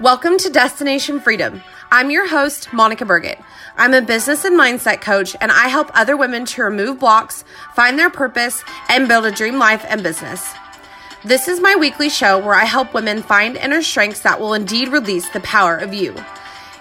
Welcome to Destination Freedom. I'm your host, Monica Burgett. I'm a business and mindset coach, and I help other women to remove blocks, find their purpose, and build a dream life and business. This is my weekly show where I help women find inner strengths that will indeed release the power of you.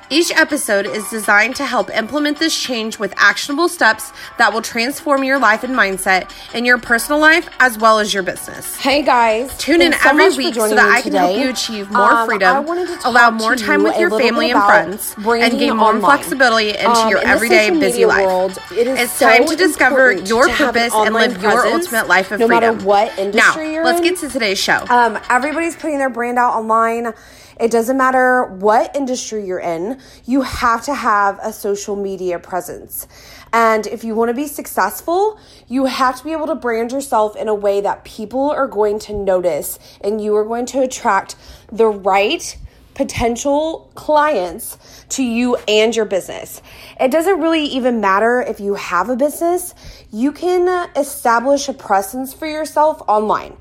Each episode is designed to help implement this change with actionable steps that will transform your life and mindset in your personal life as well as your business. Hey guys, tune in so every week so that I can help you achieve more um, freedom, allow more time with your family and friends, and gain more flexibility into um, your in everyday busy life. World, it is it's so time to discover your purpose and live your ultimate life of no freedom. No matter what industry now, let's in. get to today's show. Um, everybody's putting their brand out online. It doesn't matter what industry you're in, you have to have a social media presence. And if you want to be successful, you have to be able to brand yourself in a way that people are going to notice and you are going to attract the right potential clients to you and your business. It doesn't really even matter if you have a business, you can establish a presence for yourself online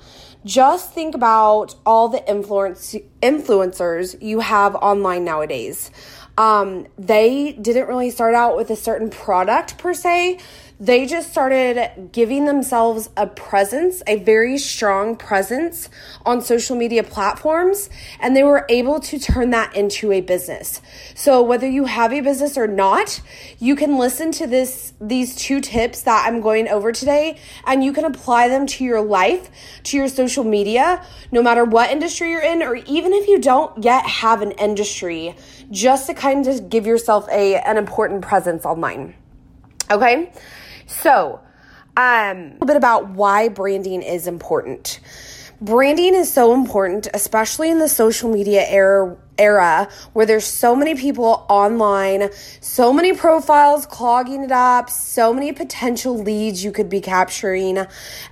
just think about all the influence influencers you have online nowadays. Um, they didn't really start out with a certain product per se. They just started giving themselves a presence, a very strong presence on social media platforms, and they were able to turn that into a business. So whether you have a business or not, you can listen to this these two tips that I'm going over today and you can apply them to your life, to your social media, no matter what industry you're in or even if you don't yet have an industry, just to kind of give yourself a an important presence online. Okay? So, um, a little bit about why branding is important. Branding is so important, especially in the social media era era where there's so many people online, so many profiles clogging it up, so many potential leads you could be capturing,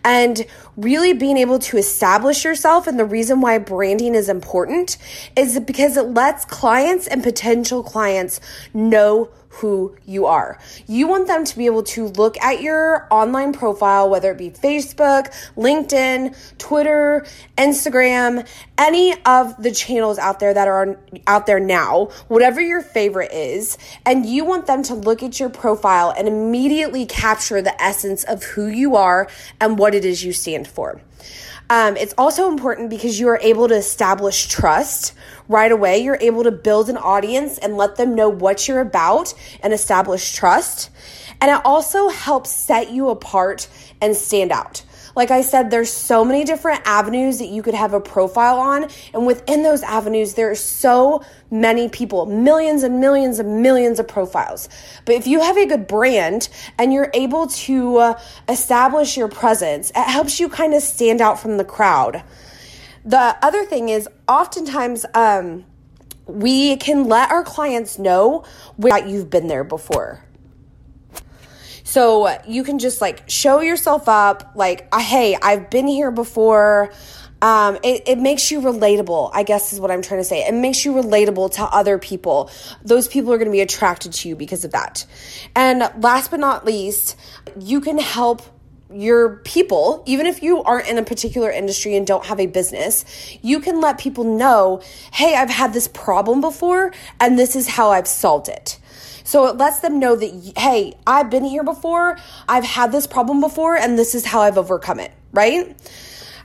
and really being able to establish yourself. And the reason why branding is important is because it lets clients and potential clients know who you are. You want them to be able to look at your online profile, whether it be Facebook, LinkedIn, Twitter, Instagram, any of the channels out there that are out there now, whatever your favorite is, and you want them to look at your profile and immediately capture the essence of who you are and what it is you stand for. Um, it's also important because you are able to establish trust right away. You're able to build an audience and let them know what you're about and establish trust. And it also helps set you apart and stand out. Like I said, there's so many different avenues that you could have a profile on. And within those avenues, there are so many people, millions and millions and millions of profiles. But if you have a good brand and you're able to uh, establish your presence, it helps you kind of stand out from the crowd. The other thing is, oftentimes, um, we can let our clients know that you've been there before. So you can just like show yourself up, like, hey, I've been here before. Um, it, it makes you relatable, I guess is what I'm trying to say. It makes you relatable to other people. Those people are going to be attracted to you because of that. And last but not least, you can help your people, even if you aren't in a particular industry and don't have a business, you can let people know, hey, I've had this problem before and this is how I've solved it. So it lets them know that, hey, I've been here before, I've had this problem before, and this is how I've overcome it, right?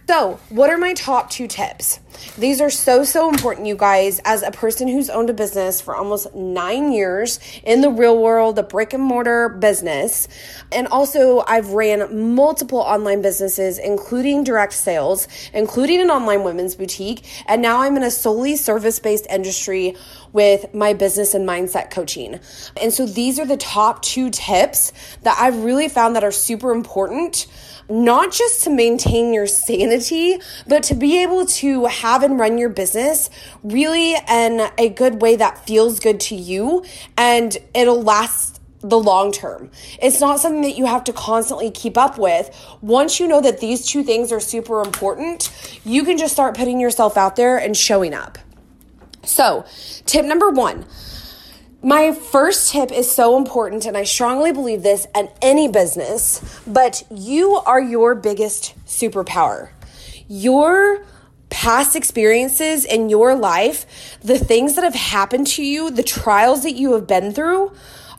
So, what are my top two tips? These are so, so important, you guys. As a person who's owned a business for almost nine years in the real world, the brick and mortar business, and also I've ran multiple online businesses, including direct sales, including an online women's boutique, and now I'm in a solely service based industry with my business and mindset coaching. And so, these are the top two tips that I've really found that are super important not just to maintain your sanity, but to be able to have and run your business really in a good way that feels good to you and it'll last the long term. It's not something that you have to constantly keep up with. Once you know that these two things are super important, you can just start putting yourself out there and showing up. So, tip number one my first tip is so important, and I strongly believe this in any business, but you are your biggest superpower. Your past experiences in your life, the things that have happened to you, the trials that you have been through,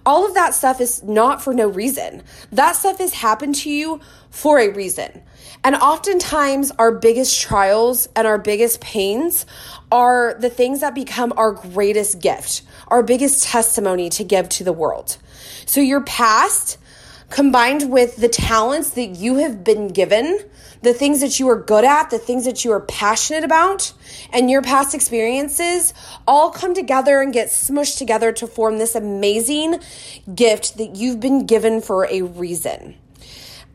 all of that stuff is not for no reason. That stuff has happened to you for a reason. And oftentimes, our biggest trials and our biggest pains are the things that become our greatest gift, our biggest testimony to give to the world. So, your past combined with the talents that you have been given, the things that you are good at, the things that you are passionate about, and your past experiences all come together and get smushed together to form this amazing gift that you've been given for a reason.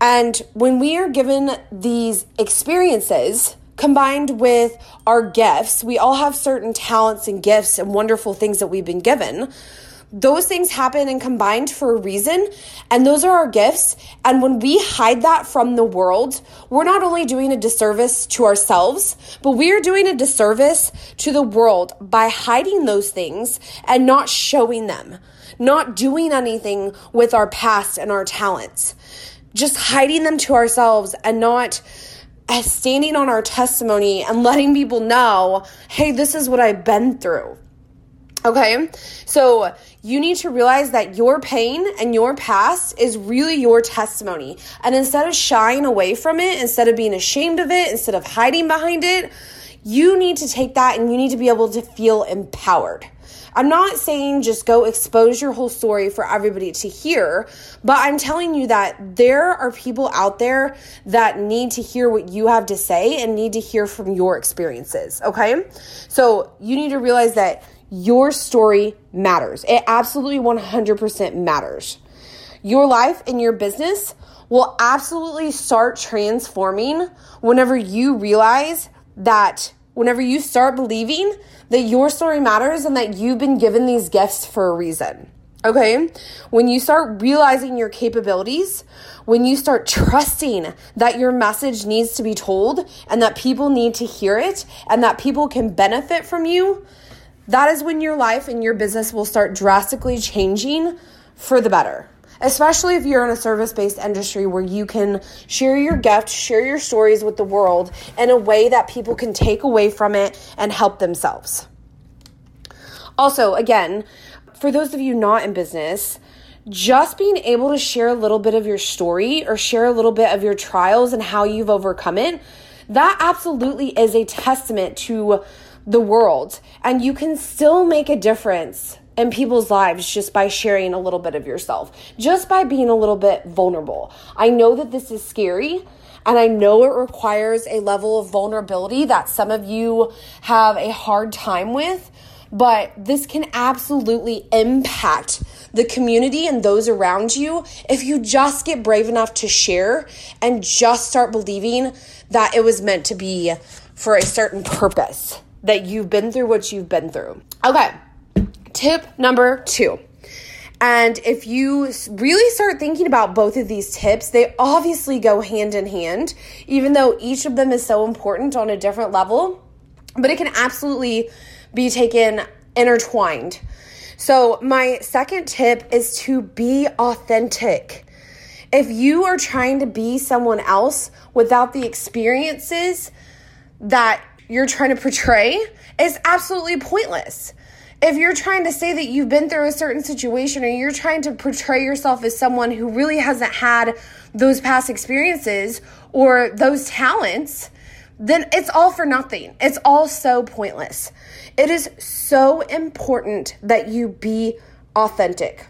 And when we are given these experiences, combined with our gifts, we all have certain talents and gifts and wonderful things that we've been given those things happen and combined for a reason and those are our gifts. And when we hide that from the world we're not only doing a disservice to ourselves but we're doing a disservice to the world by hiding those things and not showing them not doing anything with our past and our talents. Just hiding them to ourselves and not uh, standing on our testimony and letting people know hey this is what i've been through Okay, so you need to realize that your pain and your past is really your testimony. And instead of shying away from it, instead of being ashamed of it, instead of hiding behind it, you need to take that and you need to be able to feel empowered. I'm not saying just go expose your whole story for everybody to hear, but I'm telling you that there are people out there that need to hear what you have to say and need to hear from your experiences, okay? So you need to realize that your story matters. It absolutely 100% matters. Your life and your business will absolutely start transforming whenever you realize that, whenever you start believing that your story matters and that you've been given these gifts for a reason. Okay? When you start realizing your capabilities, when you start trusting that your message needs to be told and that people need to hear it and that people can benefit from you, that is when your life and your business will start drastically changing for the better. Especially if you're in a service based industry where you can share your gift, share your stories with the world in a way that people can take away from it and help themselves. Also, again, for those of you not in business, just being able to share a little bit of your story or share a little bit of your trials and how you've overcome it, that absolutely is a testament to the world and you can still make a difference in people's lives just by sharing a little bit of yourself, just by being a little bit vulnerable. I know that this is scary. And I know it requires a level of vulnerability that some of you have a hard time with, but this can absolutely impact the community and those around you if you just get brave enough to share and just start believing that it was meant to be for a certain purpose that you've been through what you've been through. Okay, tip number two. And if you really start thinking about both of these tips, they obviously go hand in hand, even though each of them is so important on a different level, but it can absolutely be taken intertwined. So, my second tip is to be authentic. If you are trying to be someone else without the experiences that you're trying to portray is absolutely pointless. If you're trying to say that you've been through a certain situation or you're trying to portray yourself as someone who really hasn't had those past experiences or those talents, then it's all for nothing. It's all so pointless. It is so important that you be authentic.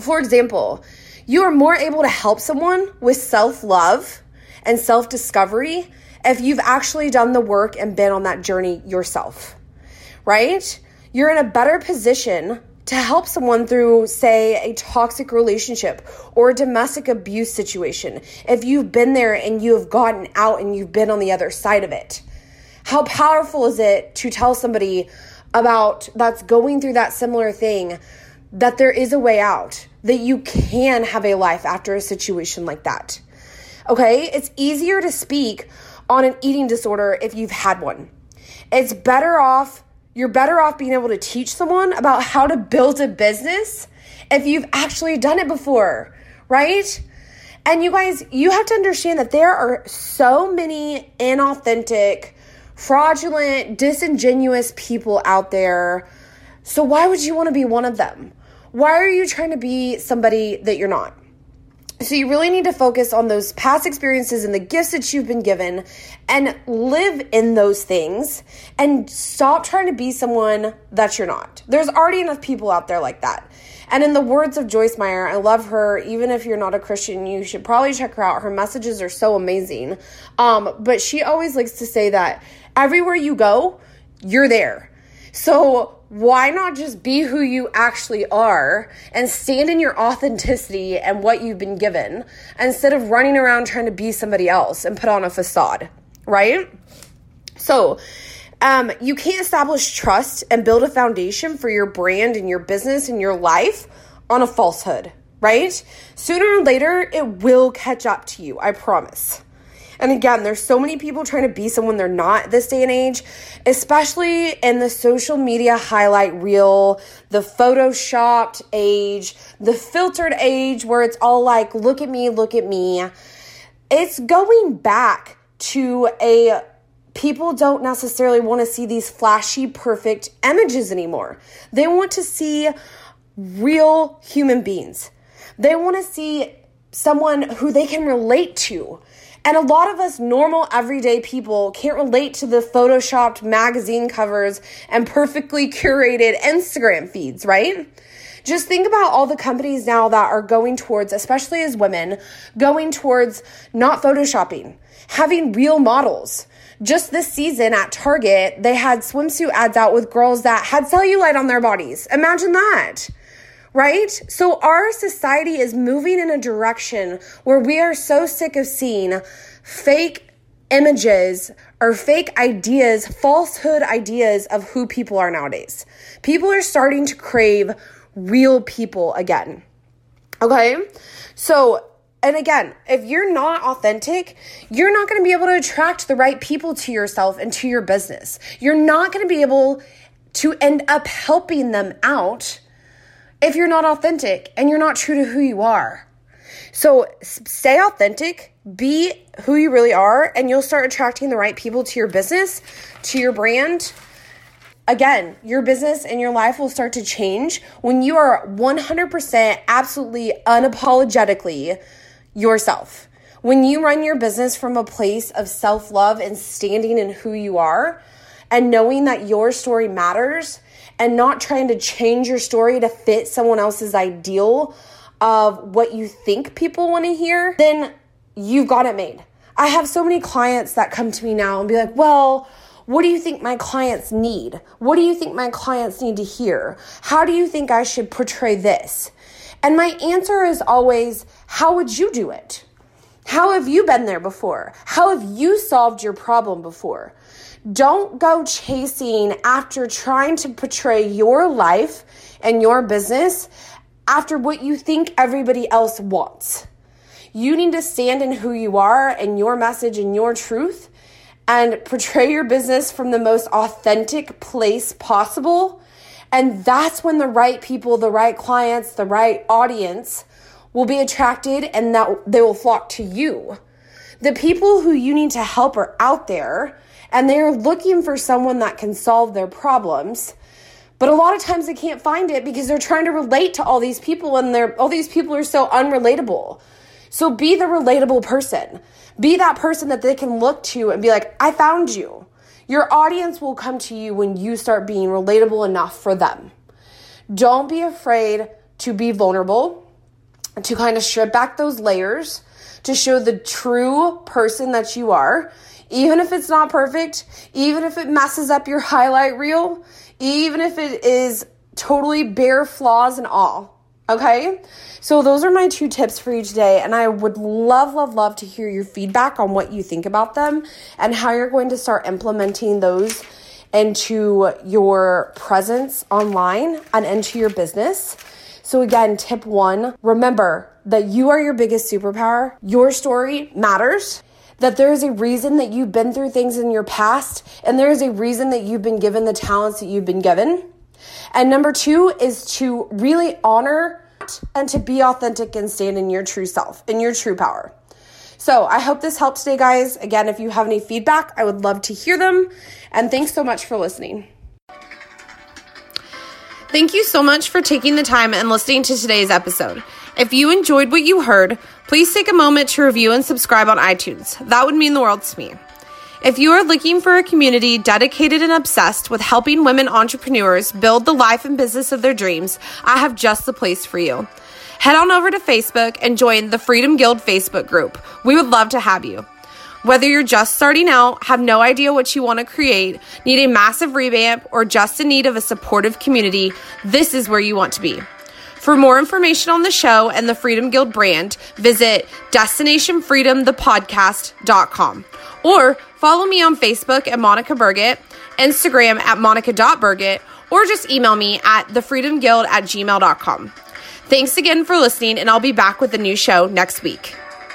For example, you are more able to help someone with self love and self discovery if you've actually done the work and been on that journey yourself, right? You're in a better position to help someone through, say, a toxic relationship or a domestic abuse situation if you've been there and you have gotten out and you've been on the other side of it. How powerful is it to tell somebody about that's going through that similar thing that there is a way out, that you can have a life after a situation like that? Okay, it's easier to speak on an eating disorder if you've had one. It's better off, you're better off being able to teach someone about how to build a business if you've actually done it before, right? And you guys, you have to understand that there are so many inauthentic, fraudulent, disingenuous people out there. So, why would you want to be one of them? Why are you trying to be somebody that you're not? So, you really need to focus on those past experiences and the gifts that you've been given and live in those things and stop trying to be someone that you're not. There's already enough people out there like that. And in the words of Joyce Meyer, I love her. Even if you're not a Christian, you should probably check her out. Her messages are so amazing. Um, but she always likes to say that everywhere you go, you're there. So why not just be who you actually are and stand in your authenticity and what you've been given instead of running around trying to be somebody else and put on a facade, right? So, um, you can't establish trust and build a foundation for your brand and your business and your life on a falsehood, right? Sooner or later, it will catch up to you, I promise. And again, there's so many people trying to be someone they're not this day and age, especially in the social media highlight reel, the photoshopped age, the filtered age where it's all like, look at me, look at me. It's going back to a people don't necessarily want to see these flashy, perfect images anymore. They want to see real human beings. They want to see someone who they can relate to. And a lot of us normal everyday people can't relate to the photoshopped magazine covers and perfectly curated Instagram feeds, right? Just think about all the companies now that are going towards, especially as women, going towards not photoshopping, having real models. Just this season at Target, they had swimsuit ads out with girls that had cellulite on their bodies. Imagine that right? So our society is moving in a direction where we are so sick of seeing fake images or fake ideas, falsehood ideas of who people are nowadays. People are starting to crave real people again. Okay? So, and again, if you're not authentic, you're not going to be able to attract the right people to yourself and to your business. You're not going to be able to end up helping them out if you're not authentic and you're not true to who you are. So stay authentic, be who you really are, and you'll start attracting the right people to your business, to your brand. Again, your business and your life will start to change when you are 100% absolutely unapologetically yourself. When you run your business from a place of self love and standing in who you are and knowing that your story matters and not trying to change your story to fit someone else's ideal of what you think people want to hear, then you've got it made. I have so many clients that come to me now and be like, well, what do you think my clients need? What do you think my clients need to hear? How do you think I should portray this? And my answer is always, how would you do it? How have you been there before? How have you solved your problem before? Don't go chasing after trying to portray your life and your business after what you think everybody else wants. You need to stand in who you are and your message and your truth and portray your business from the most authentic place possible. And that's when the right people, the right clients, the right audience will be attracted and that they will flock to you. The people who you need to help are out there and they're looking for someone that can solve their problems. But a lot of times they can't find it because they're trying to relate to all these people and they're all these people are so unrelatable. So be the relatable person. Be that person that they can look to and be like, "I found you." Your audience will come to you when you start being relatable enough for them. Don't be afraid to be vulnerable, to kind of strip back those layers, to show the true person that you are even if it's not perfect, even if it messes up your highlight reel, even if it is totally bare flaws and all. Okay? So, those are my two tips for you today. And I would love, love, love to hear your feedback on what you think about them and how you're going to start implementing those into your presence online and into your business. So, again, tip one remember that you are your biggest superpower. Your story matters that there is a reason that you've been through things in your past, and there is a reason that you've been given the talents that you've been given. And number two is to really honor and to be authentic and stand in your true self, in your true power. So I hope this helped today, guys. Again, if you have any feedback, I would love to hear them. And thanks so much for listening. Thank you so much for taking the time and listening to today's episode. If you enjoyed what you heard, please take a moment to review and subscribe on iTunes. That would mean the world to me. If you are looking for a community dedicated and obsessed with helping women entrepreneurs build the life and business of their dreams, I have just the place for you. Head on over to Facebook and join the Freedom Guild Facebook group. We would love to have you. Whether you're just starting out, have no idea what you want to create, need a massive revamp, or just in need of a supportive community, this is where you want to be. For more information on the show and the Freedom Guild brand, visit destinationfreedomthepodcast.com or follow me on Facebook at Monica Burgett, Instagram at monica.burgett, or just email me at thefreedomguild at gmail.com. Thanks again for listening, and I'll be back with a new show next week.